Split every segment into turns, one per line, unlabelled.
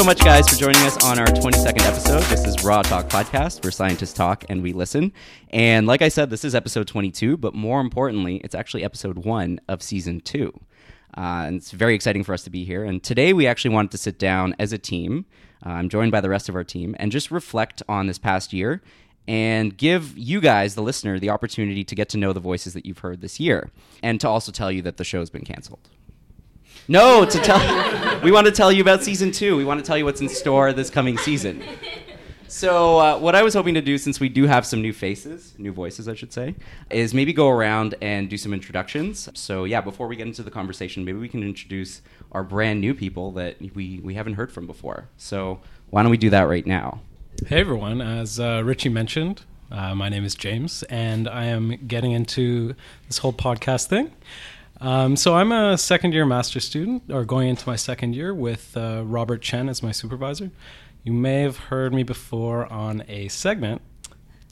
so much, guys, for joining us on our 22nd episode. This is Raw Talk Podcast, where scientists talk and we listen. And like I said, this is episode 22, but more importantly, it's actually episode one of season two. Uh, and it's very exciting for us to be here. And today we actually wanted to sit down as a team. Uh, I'm joined by the rest of our team and just reflect on this past year and give you guys, the listener, the opportunity to get to know the voices that you've heard this year and to also tell you that the show's been canceled. No, to tell. we want to tell you about season two. We want to tell you what's in store this coming season. So, uh, what I was hoping to do, since we do have some new faces, new voices, I should say, is maybe go around and do some introductions. So, yeah, before we get into the conversation, maybe we can introduce our brand new people that we, we haven't heard from before. So, why don't we do that right now?
Hey, everyone. As uh, Richie mentioned, uh, my name is James, and I am getting into this whole podcast thing. Um, so I'm a second year master student, or going into my second year with uh, Robert Chen as my supervisor. You may have heard me before on a segment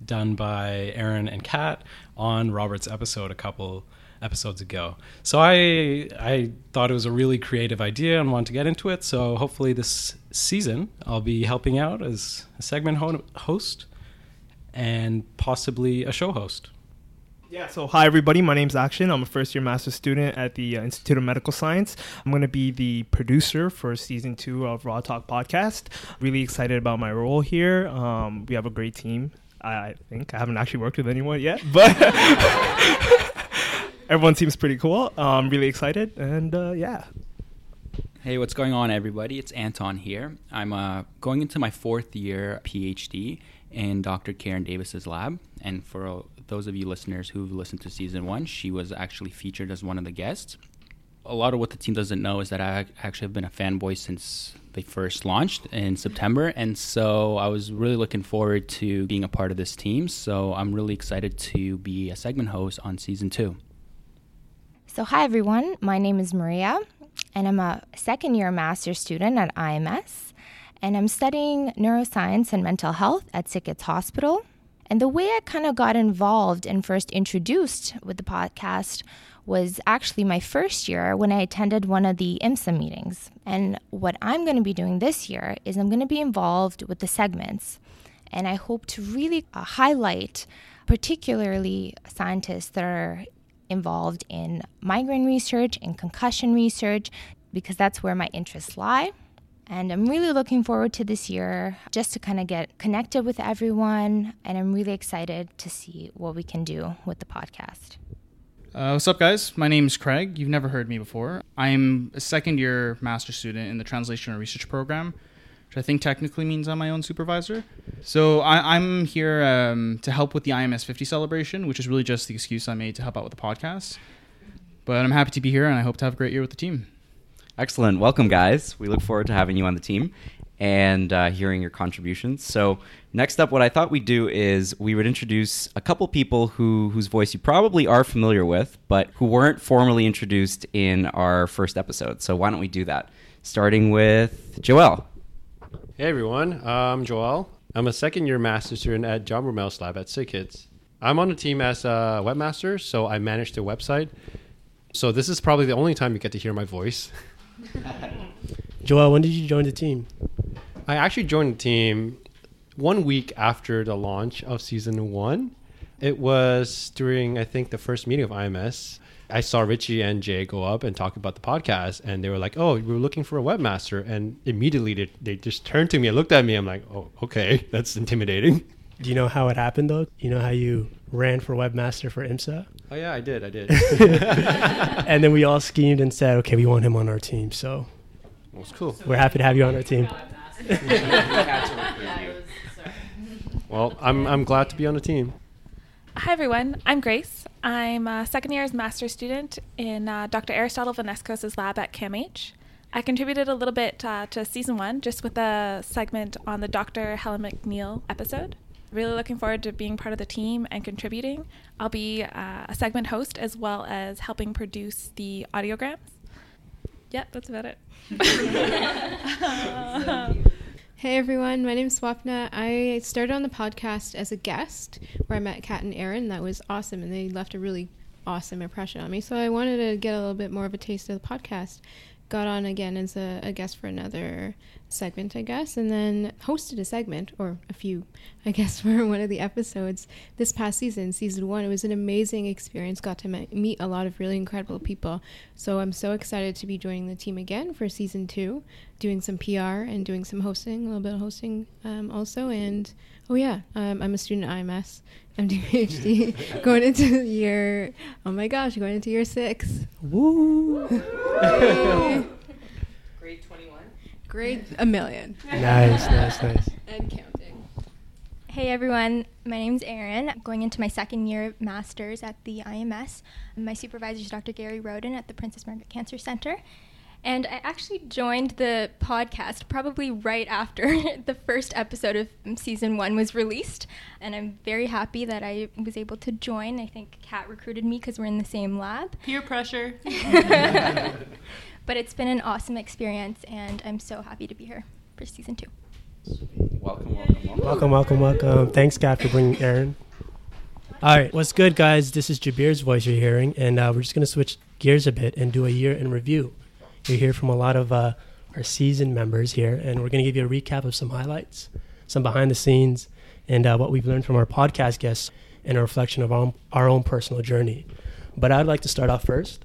done by Erin and Kat on Robert's episode a couple episodes ago. So I I thought it was a really creative idea and wanted to get into it. So hopefully this season I'll be helping out as a segment ho- host and possibly a show host.
Yeah, so hi everybody. My name's Action. I'm a first year master's student at the uh, Institute of Medical Science. I'm going to be the producer for season two of Raw Talk Podcast. Really excited about my role here. Um, we have a great team, I think. I haven't actually worked with anyone yet, but everyone seems pretty cool. I'm really excited, and uh, yeah.
Hey, what's going on, everybody? It's Anton here. I'm uh, going into my fourth year PhD in Dr. Karen Davis's lab. And for those of you listeners who've listened to season one, she was actually featured as one of the guests. A lot of what the team doesn't know is that I actually have been a fanboy since they first launched in September. And so I was really looking forward to being a part of this team. So I'm really excited to be a segment host on season two.
So, hi everyone. My name is Maria, and I'm a second year master's student at IMS. And I'm studying neuroscience and mental health at SickKids Hospital. And the way I kind of got involved and first introduced with the podcast was actually my first year when I attended one of the IMSA meetings. And what I'm going to be doing this year is I'm going to be involved with the segments. And I hope to really uh, highlight, particularly scientists that are involved in migraine research and concussion research, because that's where my interests lie. And I'm really looking forward to this year just to kind of get connected with everyone. And I'm really excited to see what we can do with the podcast.
Uh, what's up, guys? My name is Craig. You've never heard me before. I'm a second year master student in the Translational Research Program, which I think technically means I'm my own supervisor. So I, am here um, to help with the IMS 50 celebration, which is really just the excuse I made to help out with the podcast. But I'm happy to be here, and I hope to have a great year with the team.
Excellent. Welcome, guys. We look forward to having you on the team and uh, hearing your contributions. So, next up, what I thought we'd do is we would introduce a couple people who whose voice you probably are familiar with, but who weren't formally introduced in our first episode. So, why don't we do that? Starting with Joel.
Hey, everyone. I'm Joel. I'm a second year master's student at John Brumell's lab at SickKids. I'm on the team as a webmaster, so I manage the website. So, this is probably the only time you get to hear my voice.
Joel, when did you join the team?
I actually joined the team one week after the launch of season one. It was during, I think, the first meeting of IMS. I saw Richie and Jay go up and talk about the podcast, and they were like, "Oh, we were looking for a webmaster," and immediately they, they just turned to me and looked at me. I'm like, "Oh, okay, that's intimidating."
Do you know how it happened though? You know how you ran for webmaster for IMSA?
Oh yeah, I did. I did.
and then we all schemed and said, "Okay, we want him on our team." So
well, it's cool.
We're happy to have you on our team.
well, I'm I'm glad to be on the team.
Hi everyone, I'm Grace. I'm a second year's master's student in uh, Dr. Aristotle Voineskos' lab at CAMH. I contributed a little bit uh, to season one just with a segment on the Dr. Helen McNeill episode. Really looking forward to being part of the team and contributing. I'll be uh, a segment host as well as helping produce the audiograms. Yeah, that's about it.
hey everyone, my name is Swapna. I started on the podcast as a guest where I met Kat and Erin. That was awesome, and they left a really awesome impression on me. So I wanted to get a little bit more of a taste of the podcast. Got on again as a, a guest for another segment, I guess, and then hosted a segment or a few, I guess, for one of the episodes this past season, season one. It was an amazing experience. Got to me- meet a lot of really incredible people. So I'm so excited to be joining the team again for season two, doing some PR and doing some hosting, a little bit of hosting um, also. And oh, yeah, um, I'm a student at IMS. I'm doing PhD, going into year, oh my gosh, going into year six.
Woo!
Grade 21? Grade a million.
nice, nice, nice.
And counting.
Hey everyone, my name's Erin. I'm going into my second year of master's at the IMS. My supervisor is Dr. Gary Rodin at the Princess Margaret Cancer Center. And I actually joined the podcast probably right after the first episode of season one was released. And I'm very happy that I was able to join. I think Kat recruited me because we're in the same lab.
Peer pressure.
but it's been an awesome experience, and I'm so happy to be here for season two.
Welcome, welcome, welcome.
Welcome, welcome, welcome. Thanks, God, for bringing Erin. All right, what's good, guys? This is Jabir's voice you're hearing, and uh, we're just going to switch gears a bit and do a year in review. You hear from a lot of uh, our seasoned members here, and we're going to give you a recap of some highlights, some behind the scenes, and uh, what we've learned from our podcast guests, and a reflection of our own, our own personal journey. But I'd like to start off first.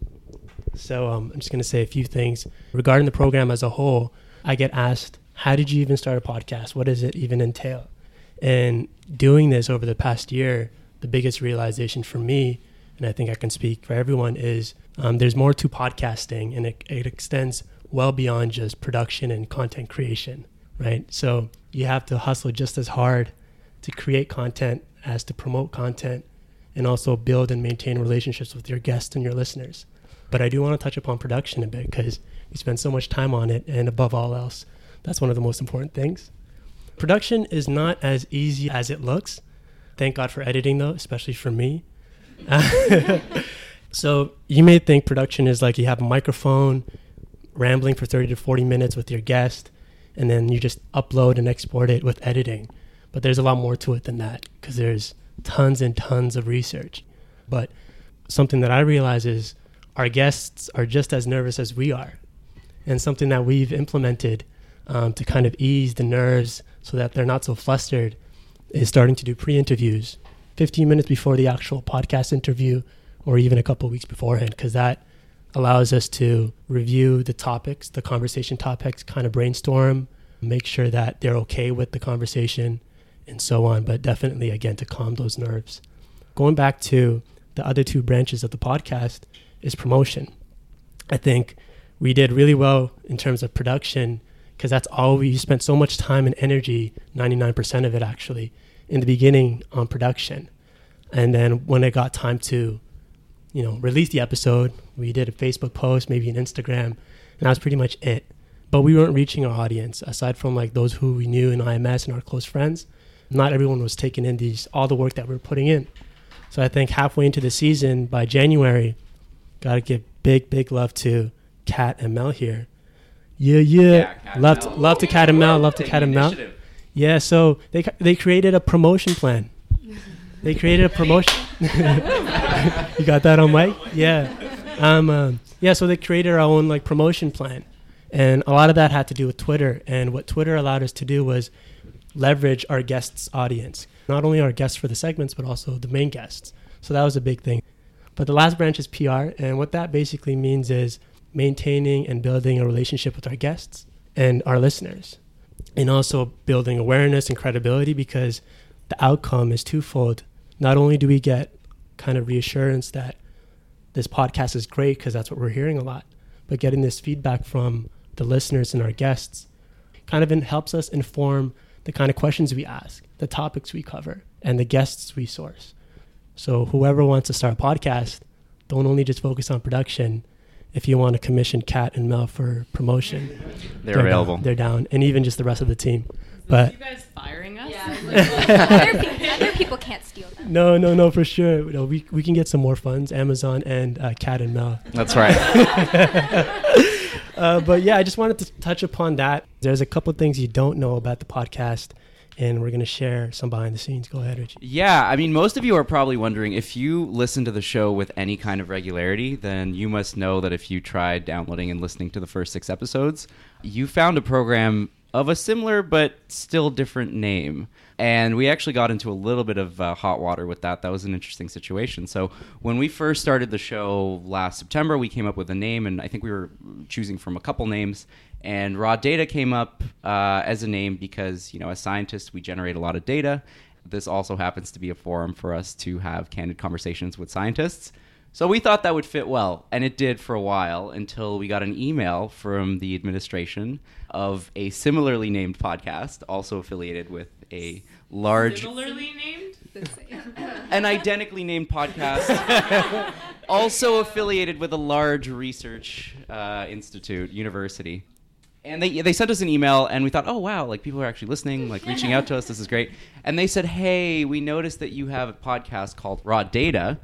So um, I'm just going to say a few things regarding the program as a whole. I get asked, "How did you even start a podcast? What does it even entail?" And doing this over the past year, the biggest realization for me, and I think I can speak for everyone, is um, there's more to podcasting, and it, it extends well beyond just production and content creation, right? So you have to hustle just as hard to create content as to promote content, and also build and maintain relationships with your guests and your listeners. But I do want to touch upon production a bit because we spend so much time on it, and above all else, that's one of the most important things. Production is not as easy as it looks. Thank God for editing, though, especially for me. so you may think production is like you have a microphone, rambling for 30 to 40 minutes with your guest, and then you just upload and export it with editing. But there's a lot more to it than that because there's tons and tons of research. But something that I realize is our guests are just as nervous as we are. And something that we've implemented um, to kind of ease the nerves so that they're not so flustered is starting to do pre interviews 15 minutes before the actual podcast interview or even a couple weeks beforehand, because that allows us to review the topics, the conversation topics, kind of brainstorm, make sure that they're okay with the conversation, and so on. But definitely, again, to calm those nerves. Going back to the other two branches of the podcast is promotion. I think we did really well in terms of production because that's all we spent so much time and energy 99% of it actually in the beginning on production and then when it got time to you know release the episode we did a facebook post maybe an instagram and that was pretty much it but we weren't reaching our audience aside from like those who we knew in ims and our close friends not everyone was taking in these all the work that we are putting in so i think halfway into the season by january gotta give big big love to kat and mel here yeah, yeah.
Yeah,
love, to, love to Kat and Mel. Love to Kat and Mel. Yeah, so they they created a promotion plan. They created a promotion. you got that on mic? Yeah. Um, um, yeah, so they created our own like promotion plan, and a lot of that had to do with Twitter. And what Twitter allowed us to do was leverage our guests' audience, not only our guests for the segments, but also the main guests. So that was a big thing. But the last branch is PR, and what that basically means is maintaining and building a relationship with our guests and our listeners, and also building awareness and credibility because the outcome is twofold. Not only do we get kind of reassurance that this podcast is great because that's what we're hearing a lot, but getting this feedback from the listeners and our guests kind of helps us inform the kind of questions we ask, the topics we cover, and the guests we source. So whoever wants to start a podcast, don't only just focus on production. If you want to commission Kat and Mel for promotion,
They're available.
Down, they're down, and even just the rest of the team. But
you guys firing us?
other, pe- other people can't steal them.
no, no, no, for sure. No, we we can get some more funds. Amazon and uh, Kat and Mel.
That's right.
uh, but yeah, I just wanted to touch upon that. There's a couple things you don't know about the podcast, and we're gonna share some behind the scenes. Go ahead, Richie.
Yeah, I mean, most of you are probably wondering if you listen to the show with any kind of regularity, then you must know that if you tried downloading and listening to the first six episodes, you found a program of a similar but still different name. And we actually got into a little bit of uh, hot water with that. That was an interesting situation. So when we first started the show last September, we came up with a name, and I think we were choosing from a couple names. And raw data came up uh, as a name because, you know, as scientists, we generate a lot of data. This also happens to be a forum for us to have candid conversations with scientists. So we thought that would fit well, and it did for a while until we got an email from the administration of a similarly named podcast, also affiliated with a large,
Similarly named?
an identically named podcast, also affiliated with a large research uh, institute, university. And they they sent us an email, and we thought, oh wow, like people are actually listening, like reaching out to us. This is great. And they said, hey, we noticed that you have a podcast called Raw Data,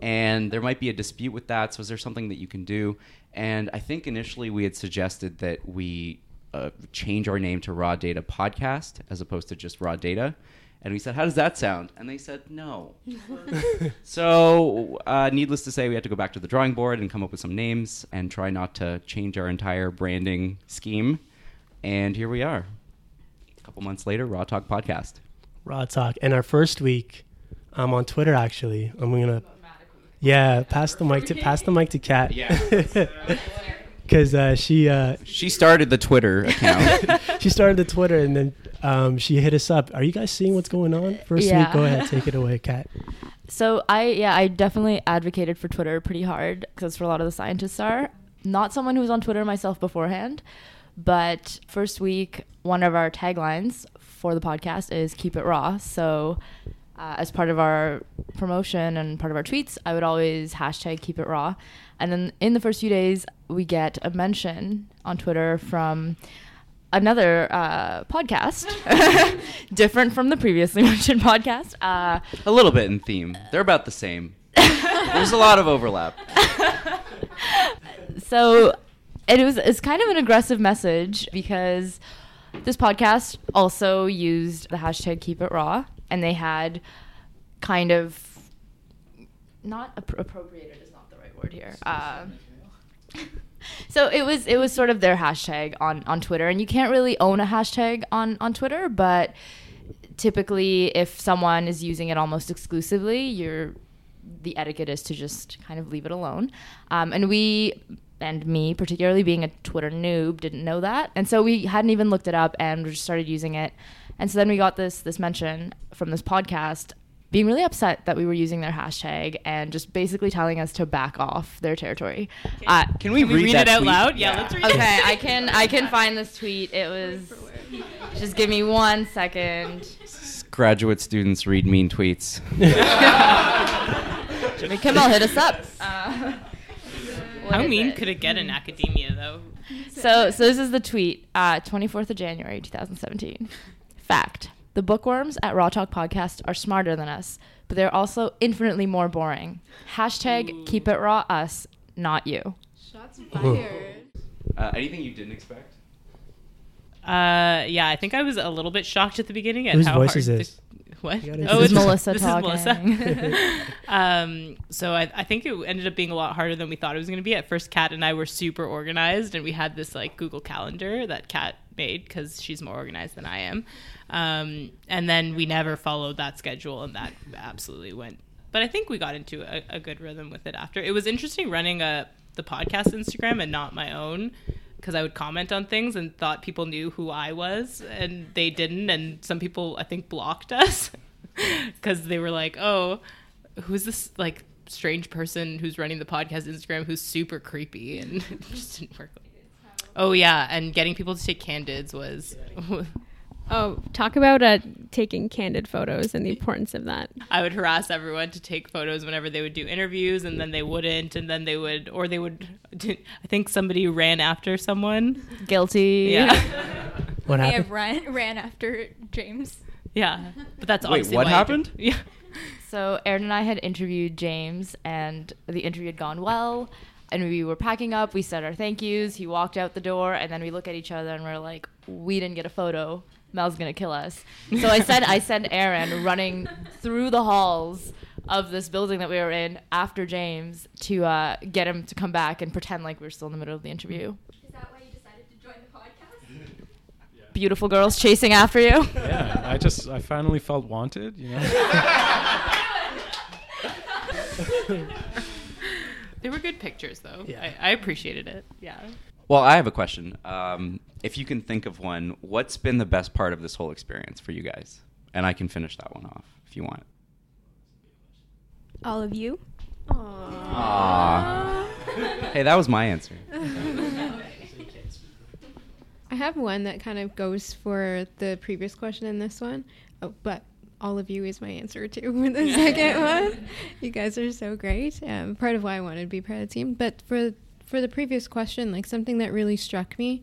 and there might be a dispute with that. So is there something that you can do? And I think initially we had suggested that we uh, change our name to Raw Data Podcast as opposed to just Raw Data. And we said, how does that sound? And they said, no. so, uh, needless to say, we had to go back to the drawing board and come up with some names and try not to change our entire branding scheme. And here we are. A couple months later, Raw Talk Podcast.
Raw Talk. And our first week, I'm on Twitter actually. I'm gonna, yeah, pass the mic to pass the mic to Kat.
Yeah.
Because uh, she uh,
She started the Twitter account.
she started the Twitter and then um, she hit us up. Are you guys seeing what's going on? First
Yeah.
week, go ahead, take it away, Kat.
So I yeah I definitely advocated for Twitter pretty hard because for a lot of the scientists are not someone who was on Twitter myself beforehand, but first week one of our taglines for the podcast is keep it raw. So uh, as part of our promotion and part of our tweets, I would always hashtag keep it raw, and then in the first few days we get a mention on Twitter from another uh, podcast, different from the previously mentioned podcast. Uh,
a little bit in theme. They're about the same. There's a lot of overlap.
so it was it's kind of an aggressive message because this podcast also used the hashtag keep it raw and they had kind of not appro- appropriated is not the right here. Uh, so it was it was sort of their hashtag on on twitter. And you can't really own a hashtag on on twitter but typically if someone is using it almost exclusively you're the etiquette is to just kind of leave it alone. Um, and we and me particularly being a twitter noob didn't know that. And so we hadn't even looked it up and we just started using it. And so then we got this this mention from this podcast being really upset that we were using their hashtag and just basically telling us to back off their territory. Uh,
Can we read that
it out
tweet?
loud?
Yeah,
Yeah,
let's read
Okay,
it.
I can I can find this tweet. It was just give me one second.
Graduate students read mean tweets.
Jimmy Kimmel hit us up. Uh, what
How
is
mean
it?
could it get in academia, though?
So, so this is the tweet, uh, 24th of January, 2017. Fact: The bookworms at Raw Talk Podcast are smarter than us, but they're also infinitely more boring. Hashtag Keep It Raw Us, not you.
Shots
fired.
Uh, anything you didn't expect?
Uh, yeah, I think I was a little bit shocked at the beginning at
Whose
how
voice
hard
is
the-
this?
what?
You gotta-
This is
it's-
Melissa
this
talking.
is Melissa. um, so I, I think it ended up being a lot harder than we thought it was going to be. At first, Kat and I were super organized, and we had this like Google Calendar that Kat made because she's more organized than I am. Um, and then we never followed that schedule, and that absolutely went. But I think we got into a, a good rhythm with it after. It was interesting running a the podcast Instagram and not my own because I would comment on things and thought people knew who I was, and they didn't. And some people, I think, blocked us because they were like, "Oh, who's this like strange person who's running the podcast Instagram who's super creepy?" And just didn't work. Oh yeah, and getting people to take candids was.
Oh, talk about uh, taking candid photos and the importance of that.
I would harass everyone to take photos whenever they would do interviews, and then they wouldn't, and then they would, or they would. I think somebody ran after someone.
Guilty.
Yeah.
What
I
happened?
have ran ran after James.
Yeah, but that's
Wait, what
why
happened?
Yeah.
So Erin and I had interviewed James, and the interview had gone well. And we were packing up. We said our thank yous. He walked out the door, and then we look at each other and we're like, "We didn't get a photo. Mel's gonna kill us." So I said, I sent Erin running through the halls of this building that we were in after James to uh, get him to come back and pretend like we were still in the middle of the interview.
Is that why you decided to join the podcast?
beautiful girls chasing after you.
Yeah, I just I finally felt wanted. You know.
They were good pictures, though.
Yeah.
I, I appreciated it. Yeah.
Well, I have a question. Um, if you can think of one, what's been the best part of this whole experience for you guys? And I can finish that one off if you want.
All of you.
Aww. hey, that was my answer.
I have one that kind of goes for the previous question in this one, oh, but all of you is my answer to the second one. You guys are so great. Um, part of why I wanted to be part of the team, but for for the previous question, like something that really struck me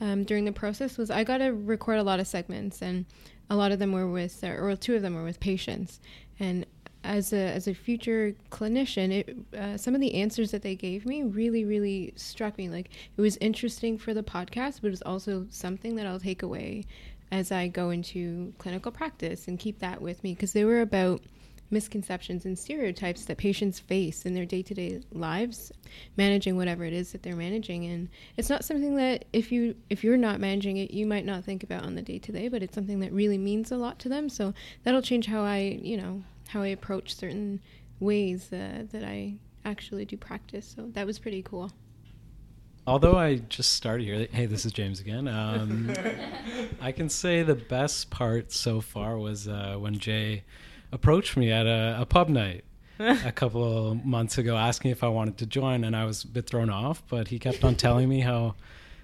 um, during the process was I got to record a lot of segments, and a lot of them were with, or two of them were with patients, and as a as a future clinician, it, uh, some of the answers that they gave me really really struck me. Like it was interesting for the podcast, but it was also something that I'll take away as I go into clinical practice and keep that with me because they were about misconceptions and stereotypes that patients face in their day-to-day lives managing whatever it is that they're managing. And it's not something that if you if you're not managing it you might not think about on the day-to-day but it's something that really means a lot to them. So that'll change how I you know how I approach certain ways uh, that I actually do practice. So that was pretty cool
Although I just started here, hey, this is James again. Um, I can say the best part so far was uh, when Jay approached me at a, a pub night a couple of months ago, asking if I wanted to join, and I was a bit thrown off. But he kept on telling me how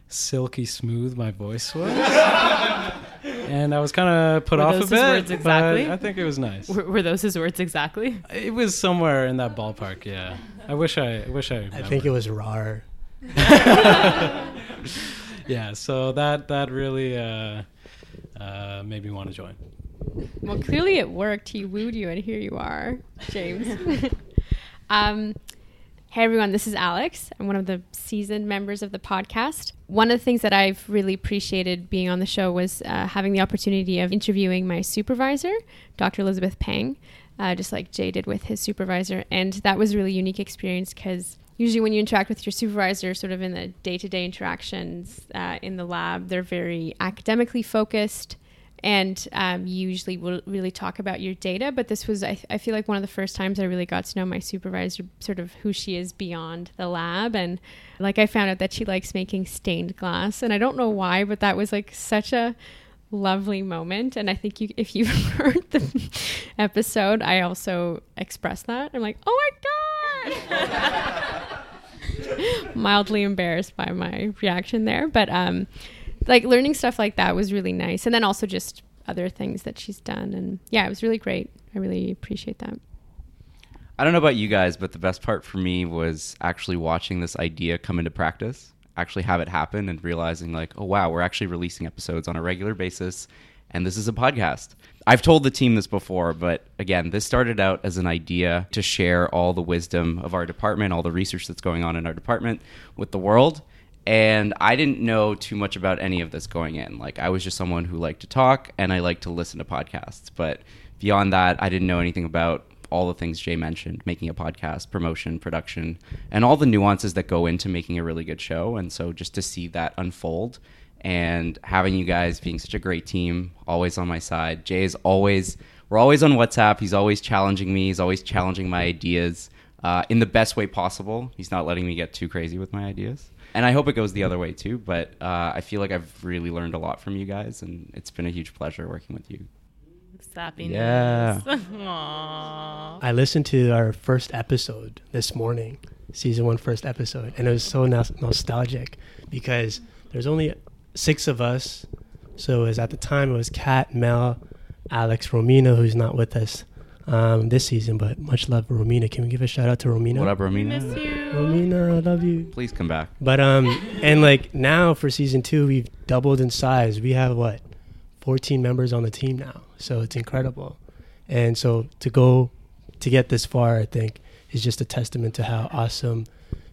silky smooth my voice was, and I was kind of put
Were
off
those
a
his
bit.
words
but? I think it was nice.
Were, were those his words exactly?
It was somewhere in that ballpark. Yeah, I wish I, I wish I.
I think it was rar.
yeah, so that that really uh, uh, made me want to join.
Well, clearly it worked. He wooed you, and here you are, James. um, hey, everyone, this is Alex. I'm one of the seasoned members of the podcast. One of the things that I've really appreciated being on the show was uh, having the opportunity of interviewing my supervisor, Dr. Elizabeth Pang, uh, just like Jay did with his supervisor. And that was a really unique experience because usually when you interact with your supervisor sort of in the day-to-day interactions uh, in the lab they're very academically focused and um, you usually will really talk about your data. But this was I, I feel like one of the first times i really got to know my supervisor sort of who she is beyond the lab. And like i found out that she likes making stained glass. And i don't know why but that was like such a lovely moment. And i think you if you've heard the episode i also expressed that. I'm like oh my god mildly embarrassed by my reaction there but um like learning stuff like that was really nice. And then also just other things that she's done and yeah it was really great. I really appreciate that.
I don't know about you guys, but the best part for me was actually watching this idea come into practice, actually have it happen, and realizing, like, oh, wow, we're actually releasing episodes on a regular basis, and this is a podcast. I've told the team this before, but again, this started out as an idea to share all the wisdom of our department, all the research that's going on in our department with the world. And I didn't know too much about any of this going in. Like, I was just someone who liked to talk and I liked to listen to podcasts. But beyond that, I didn't know anything about all the things Jay mentioned making a podcast, promotion, production, and all the nuances that go into making a really good show. And so just to see that unfold and having you guys being such a great team, always on my side. Jay is always, we're always on WhatsApp. He's always challenging me, he's always challenging my ideas uh, in the best way possible. He's not letting me get too crazy with my ideas. And I hope it goes the other way too. But uh, I feel like I've really learned a lot from you guys, and it's been a huge pleasure working with you.
Sappiness.
Yeah.
Aww.
I listened to our first episode this morning, season one first episode, and it was so nos- nostalgic because there's only six of us. So it was at the time it was Kat, Mel, Alex, Romina, who's not with us um, this season, but much love, Romina. Can we give a shout out to Romina?
What up, Romina?
Miss you.
Romina, I love you.
Please come back.
But um, and like now for season two, we've doubled in size. We have what, 14 members on the team now. So it's incredible. And so to go to get this far, I think is just a testament to how awesome,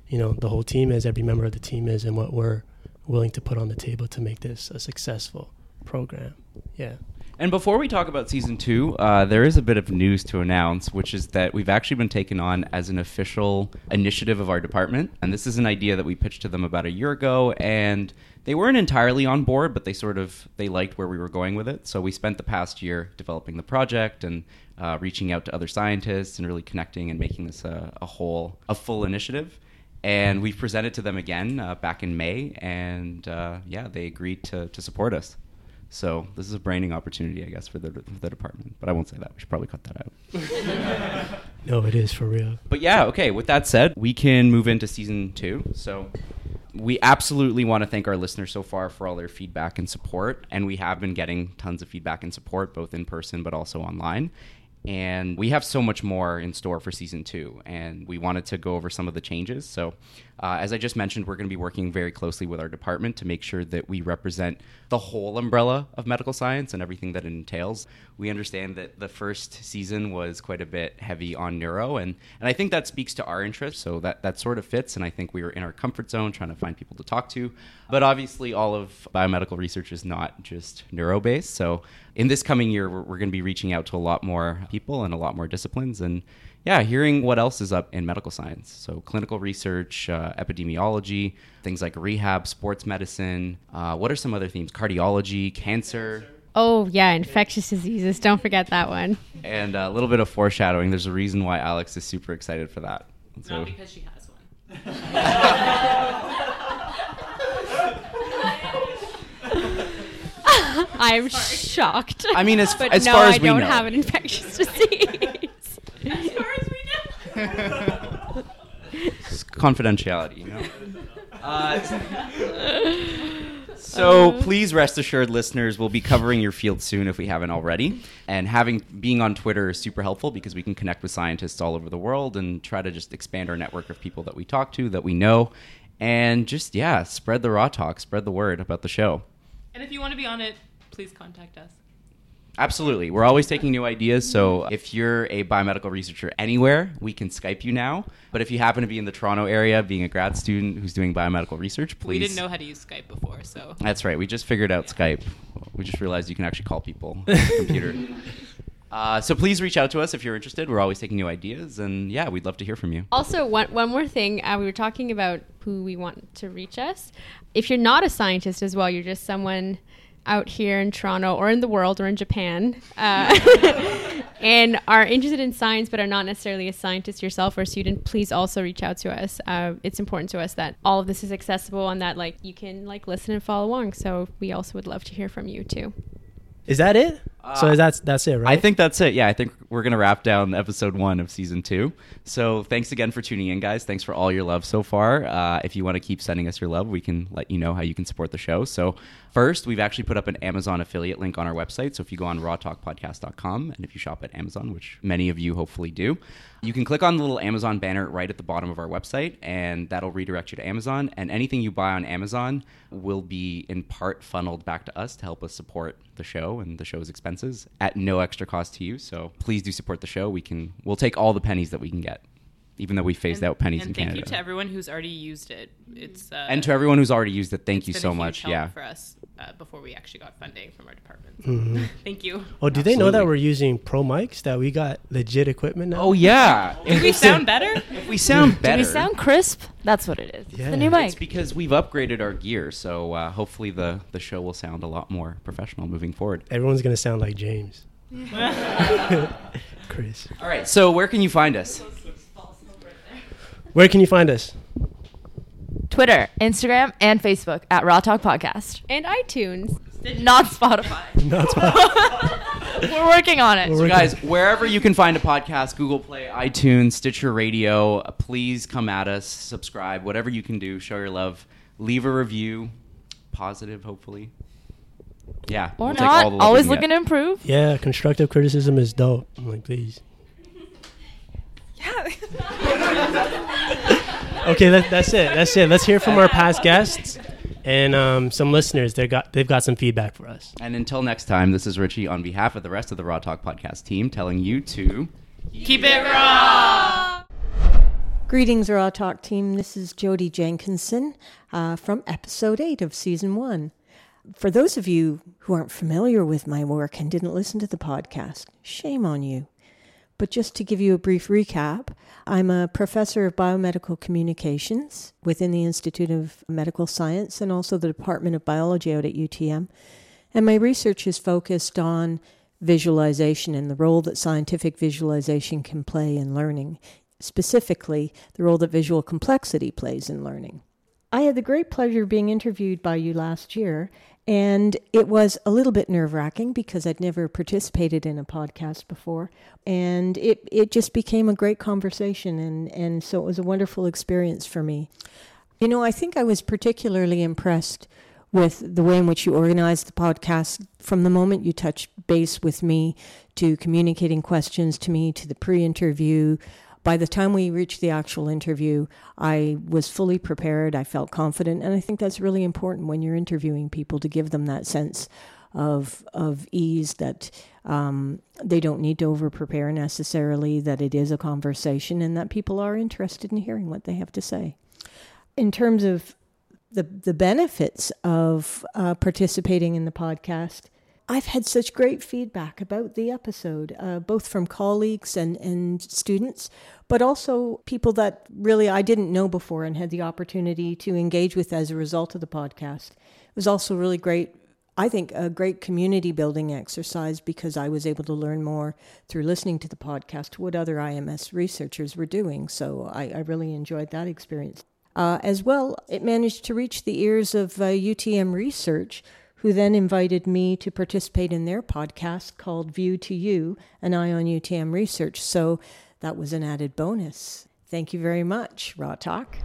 you know, the whole team is, every member of the team is, and what we're willing to put on the table to make this a successful program. Yeah.
And before we talk about season two, uh, there is a bit of news to announce, which is that we've actually been taken on as an official initiative of our department. And this is an idea that we pitched to them about a year ago, and they weren't entirely on board, but they sort of they liked where we were going with it. So we spent the past year developing the project and uh, reaching out to other scientists and really connecting and making this a, a whole, a full initiative. And we've presented to them again uh, back in May, and uh, yeah, they agreed to, to support us. So this is a branding opportunity, I guess, for the, for the department. But I won't say that. We should probably cut that out.
No, it is for real.
But yeah, okay. With that said, we can move into season two. So we absolutely want to thank our listeners so far for all their feedback and support. And we have been getting tons of feedback and support, both in person but also online. And we have so much more in store for season two. And we wanted to go over some of the changes. So, uh, as I just mentioned, we're going to be working very closely with our department to make sure that we represent the whole umbrella of medical science and everything that it entails. We understand that the first season was quite a bit heavy on neuro, and, and I think that speaks to our interest. So, that, that sort of fits. And I think we were in our comfort zone trying to find people to talk to. But obviously, all of biomedical research is not just neuro based. So, in this coming year, we're, we're going to be reaching out to a lot more people and a lot more disciplines. And yeah, hearing what else is up in medical science. So, clinical research, uh, epidemiology, things like rehab, sports medicine. Uh, what are some other themes? Cardiology, cancer.
Oh, yeah, infectious diseases. Don't forget that one.
And a little bit of foreshadowing. There's a reason why Alex is super excited for that. So,
Not because she has one.
I'm shocked.
I mean, as-
but
as
no,
far as
I
we
don't have an infectious disease.
as far as we know.
it's confidentiality, you know? Uh, so please rest assured, listeners, we'll be covering your field soon if we haven't already. And having being on Twitter is super helpful because we can connect with scientists all over the world and try to just expand our network of people that we talk to, that we know, and just yeah, spread the raw talk, spread the word about the show.
And if you want to be on it, please contact us.
Absolutely. We're always taking new ideas. So if you're a biomedical researcher anywhere, we can Skype you now. But if you happen to be in the Toronto area, being a grad student who's doing biomedical research, please.
We didn't know how to use Skype before, so.
That's right. We just figured out Skype. We just realized you can actually call people on the computer. Uh, so please reach out to us if you're interested. We're always taking new ideas, and yeah, we'd love to hear from you.
Also, one, one more thing. Uh, we were talking about who we want to reach us. If you're not a scientist as well, you're just someone out here in Toronto or in the world or in Japan uh, and are interested in science but are not necessarily a scientist yourself or a student, please also reach out to us. Uh, it's important to us that all of this is accessible and that like you can like listen and follow along. So we also would love to hear from you too.
Is that it? So is that that's it, right?
I think that's it. Yeah, I think we're gonna wrap down episode one of season two. So thanks again for tuning in, guys. Thanks for all your love so far. Uh, if you want to keep sending us your love, we can let you know how you can support the show. So first, we've actually put up an Amazon affiliate link on our website. So if you go on rawtalkpodcast.com and if you shop at Amazon, which many of you hopefully do, you can click on the little Amazon banner right at the bottom of our website, and that'll redirect you to Amazon. And anything you buy on Amazon will be in part funneled back to us to help us support the show and the show's expenses at no extra cost to you. So please do support the show. We can we'll take all the pennies that we can get, even though we phased out pennies
and
in
thank
Canada.
you to everyone who's already used it. It's uh,
and to everyone who's already used it, thank you so much. Yeah.
for us uh, before we actually got funding from our department.
Mhm.
Thank you.
Oh, do they know that we're using pro mics? That we got legit equipment now?
Oh yeah.
Do we sound better?
If we sound better.
Do we sound crisp? That's what it is. It's
Yeah.
the new
It's because we've upgraded our gear, so uh, hopefully the the show will sound a lot more professional moving forward.
Everyone's gonna sound like James. Chris.
All right. So where can you find us?
Where can you find us?
Twitter, Instagram, and Facebook at Raw Talk Podcast.
And iTunes.
Not Spotify.
Not Spotify.
We're working on it.
We're
So
working-
guys, wherever you can find a podcast, Google Play, iTunes, Stitcher Radio, uh, please come at us, subscribe, whatever you can do, show your love, leave a review, positive, hopefully. Yeah,
Or
we'll take all the
not. Always looking
get.
to improve.
Yeah, constructive criticism is dope. I'm like, please. Okay, that, that's it. That's it. Let's hear from our past guests and um, some listeners. They got they've got some feedback for us.
And until next time, this is Richie on behalf of the rest of the Raw Talk podcast team, telling you to
Keep it raw.
Greetings, Raw Talk team. This is Jodie Jenkinson uh, from episode 8 of season 1. For those of you who aren't familiar with my work and didn't listen to the podcast, shame on you. But just to give you a brief recap, I'm a professor of biomedical communications within the Institute of Medical Science and also the Department of Biology out at UTM. And my research is focused on visualization and the role that scientific visualization can play in learning, specifically, the role that visual complexity plays in learning. I had the great pleasure of being interviewed by you last year, and it was a little bit nerve wracking because I'd never participated in a podcast before. And it, it just became a great conversation. And, and so it was a wonderful experience for me. You know, I think I was particularly impressed with the way in which you organized the podcast from the moment you touched base with me to communicating questions to me to the pre interview by the time we reached the actual interview, I was fully prepared. I felt confident. And I think that's really important when you're interviewing people to give them that sense of, of ease that um, they don't need to over prepare necessarily, that it is a conversation, and that people are interested in hearing what they have to say. In terms of the, the benefits of uh, participating in the podcast, I've had such great feedback about the episode, uh, both from colleagues and, and students, but also people that really I didn't know before and had the opportunity to engage with as a result of the podcast. It was also really great, I think, a great community building exercise because I was able to learn more through listening to the podcast what other IMS researchers were doing. So I, I really enjoyed that experience. Uh, as well, it managed to reach the ears of uh, UTM research who then invited me to participate in their podcast called View to You, an eye on UTM research. So that was an added bonus. Thank you very much, Raw Talk.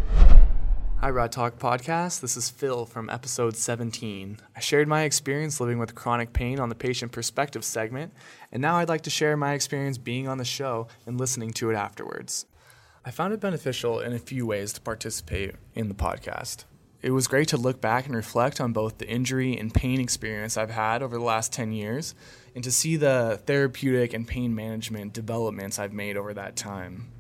Hi, Raw Talk Podcast. This is Phil from episode 17. I shared my experience living with chronic pain on the patient perspective segment, and now I'd like to share my experience being on the show and listening to it afterwards. I found it beneficial in a few ways to participate in the podcast. It was great to look back and reflect on both the injury and pain experience I've had over the last 10 years and to see the therapeutic and pain management developments I've made over that time.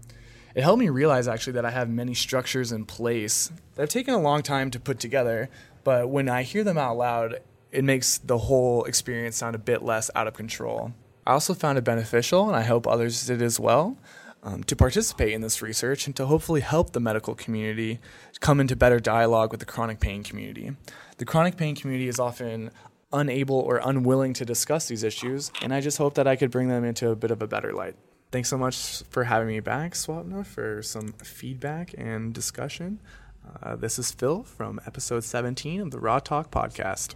It helped me realize actually that I have many structures in place that have taken a long time to put together, but when I hear them out loud, it makes the whole experience sound a bit less out of control. I also found it beneficial, and I hope others did as well, um, to participate in this research and to hopefully help the medical community come into better dialogue with the chronic pain community. The chronic pain community is often unable or unwilling to discuss these issues, and I just hope that I could bring them into a bit of a better light. Thanks so much for having me back, Swapna, for some feedback and discussion. Uh, this is Phil from episode 17 of the Raw Talk podcast.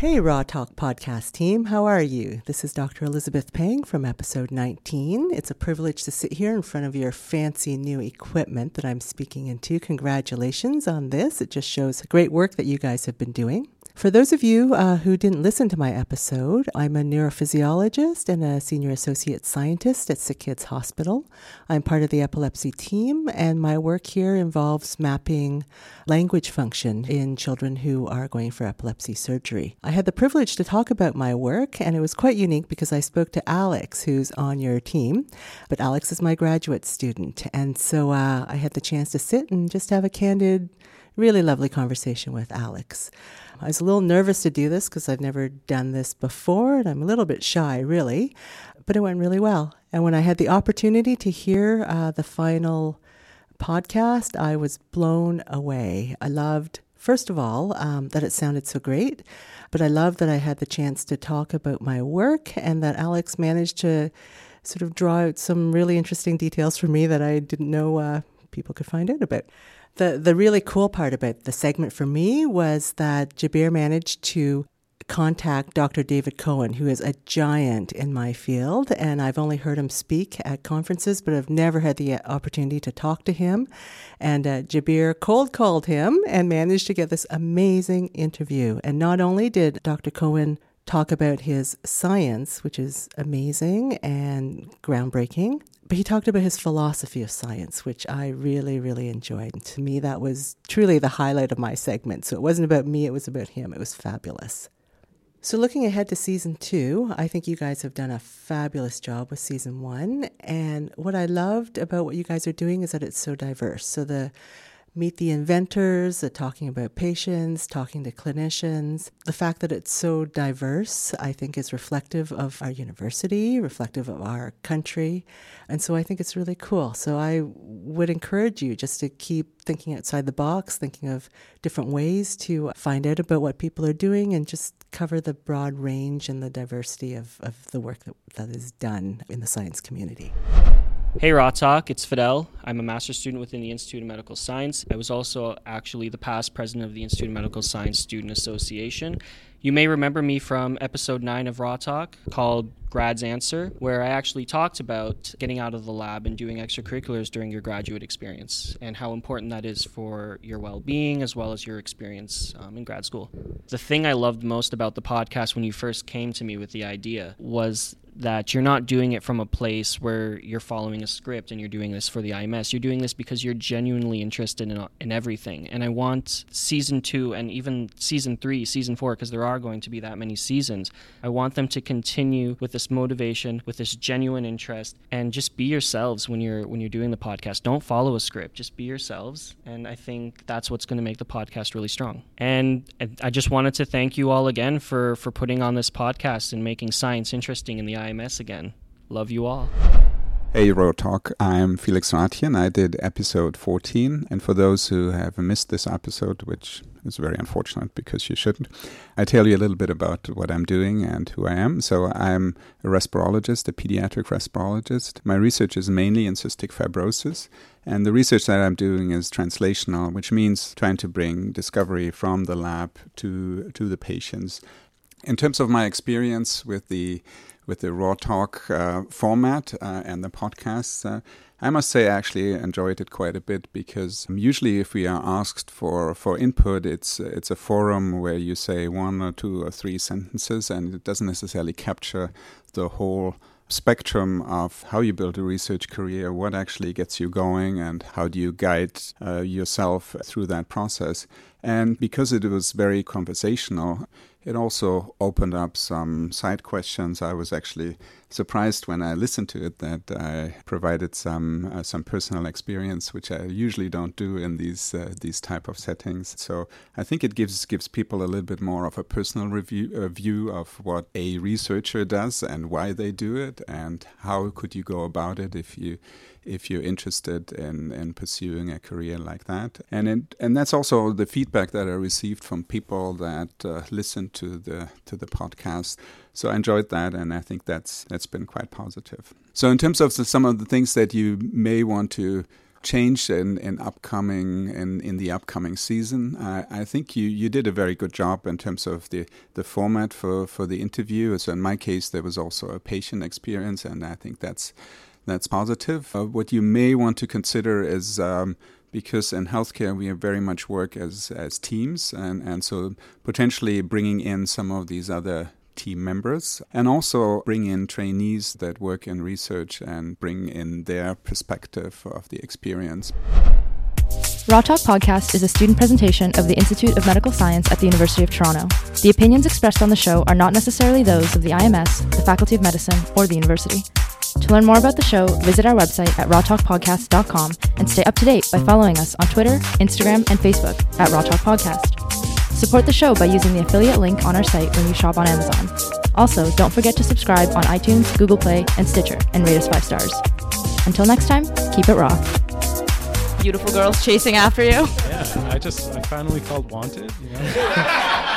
Hey, Raw Talk podcast team, how are you? This is Dr. Elizabeth Pang from episode 19. It's a privilege to sit here in front of your fancy new equipment that I'm speaking into. Congratulations on this. It just shows great work that you guys have been doing. For those of you uh, who didn't listen to my episode, I'm a neurophysiologist and a senior associate scientist at Sick Kids Hospital. I'm part of the epilepsy team, and my work here involves mapping language function in children who are going for epilepsy surgery. I had the privilege to talk about my work, and it was quite unique because I spoke to Alex, who's on your team. But Alex is my graduate student, and so uh, I had the chance to sit and just have a candid, really lovely conversation with Alex. I was a little nervous to do this because I've never done this before, and I'm a little bit shy, really, but it went really well. And when I had the opportunity to hear uh, the final podcast, I was blown away. I loved, first of all, um, that it sounded so great, but I loved that I had the chance to talk about my work and that Alex managed to sort of draw out some really interesting details for me that I didn't know uh, people could find out about. The the really cool part about the segment for me was that Jabir managed to contact Dr. David Cohen, who is a giant in my field, and I've only heard him speak at conferences, but I've never had the opportunity to talk to him. And uh, Jabir cold called him and managed to get this amazing interview. And not only did Dr. Cohen talk about his science, which is amazing and groundbreaking. But he talked about his philosophy of science, which I really, really enjoyed. And to me, that was truly the highlight of my segment. So it wasn't about me, it was about him. It was fabulous. So, looking ahead to season two, I think you guys have done a fabulous job with season one. And what I loved about what you guys are doing is that it's so diverse. So, the meet the inventors, talking about patients, talking to clinicians. The fact that it's so diverse, I think, is reflective of our university, reflective of our country. And so I think it's really cool. So I would encourage you just to keep thinking outside the box, thinking of different ways to find out about what people are doing and just cover the broad range and the diversity of, of the work that, that is done in the science community.
Hey, Raw Talk, it's Fidel. I'm a master's student within the Institute of Medical Science. I was also actually the past president of the Institute of Medical Science Student Association. You may remember me from episode 9 of Raw Talk called Grad's Answer, where I actually talked about getting out of the lab and doing extracurriculars during your graduate experience and how important that is for your well being as well as your experience um, in grad school. The thing I loved most about the podcast when you first came to me with the idea was that you're not doing it from a place where you're following a script and you're doing this for the IMS. You're doing this because you're genuinely interested in, in everything. And I want season two and even season three, season four, because there are going to be that many seasons. I want them to continue with this motivation, with this genuine interest, and just be yourselves when you're when you're doing the podcast. Don't follow a script. Just be yourselves. And I think that's what's going to make the podcast really strong. And I just wanted to thank you all again for for putting on this podcast and making science interesting in the IMS again. Love you all.
Hey, Raw Talk. I'm Felix Ratjen. I did episode 14. And for those who have missed this episode, which is very unfortunate because you shouldn't, I tell you a little bit about what I'm doing and who I am. So, I'm a respirologist, a pediatric respirologist. My research is mainly in cystic fibrosis. And the research that I'm doing is translational, which means trying to bring discovery from the lab to, to the patients. In terms of my experience with the with the Raw Talk uh, format uh, and the podcasts. Uh, I must say, I actually enjoyed it quite a bit because usually, if we are asked for, for input, it's it's a forum where you say one or two or three sentences, and it doesn't necessarily capture the whole spectrum of how you build a research career, what actually gets you going, and how do you guide uh, yourself through that process. And because it was very conversational, it also opened up some side questions. I was actually surprised when I listened to it that I provided some uh, some personal experience, which I usually don't do in these uh, these type of settings. So I think it gives gives people a little bit more of a personal review uh, view of what a researcher does and why they do it, and how could you go about it if you if you're interested in, in pursuing a career like that. And it, and that's also the feedback that I received from people that uh, listened to the to the podcast. So I enjoyed that, and I think that's that's been quite positive. So in terms of the, some of the things that you may want to change in, in upcoming in, in the upcoming season. I, I think you, you did a very good job in terms of the, the format for, for the interview. So in my case, there was also a patient experience, and I think that's that's positive. Uh, what you may want to consider is um, because in healthcare we very much work as as teams, and and so potentially bringing in some of these other team members and also bring in trainees that work in research and bring in their perspective of the experience.
Raw Talk Podcast is a student presentation of the Institute of Medical Science at the University of Toronto. The opinions expressed on the show are not necessarily those of the IMS, the Faculty of Medicine, or the university. To learn more about the show, visit our website at rawtalkpodcast.com and stay up to date by following us on Twitter, Instagram, and Facebook at Raw Talk Podcast. Support the show by using the affiliate link on our site when you shop on Amazon. Also, don't forget to subscribe on iTunes, Google Play, and Stitcher and rate us five stars. Until next time, keep it raw.
Beautiful girls chasing after you.
Yeah, I just I finally felt wanted. You know?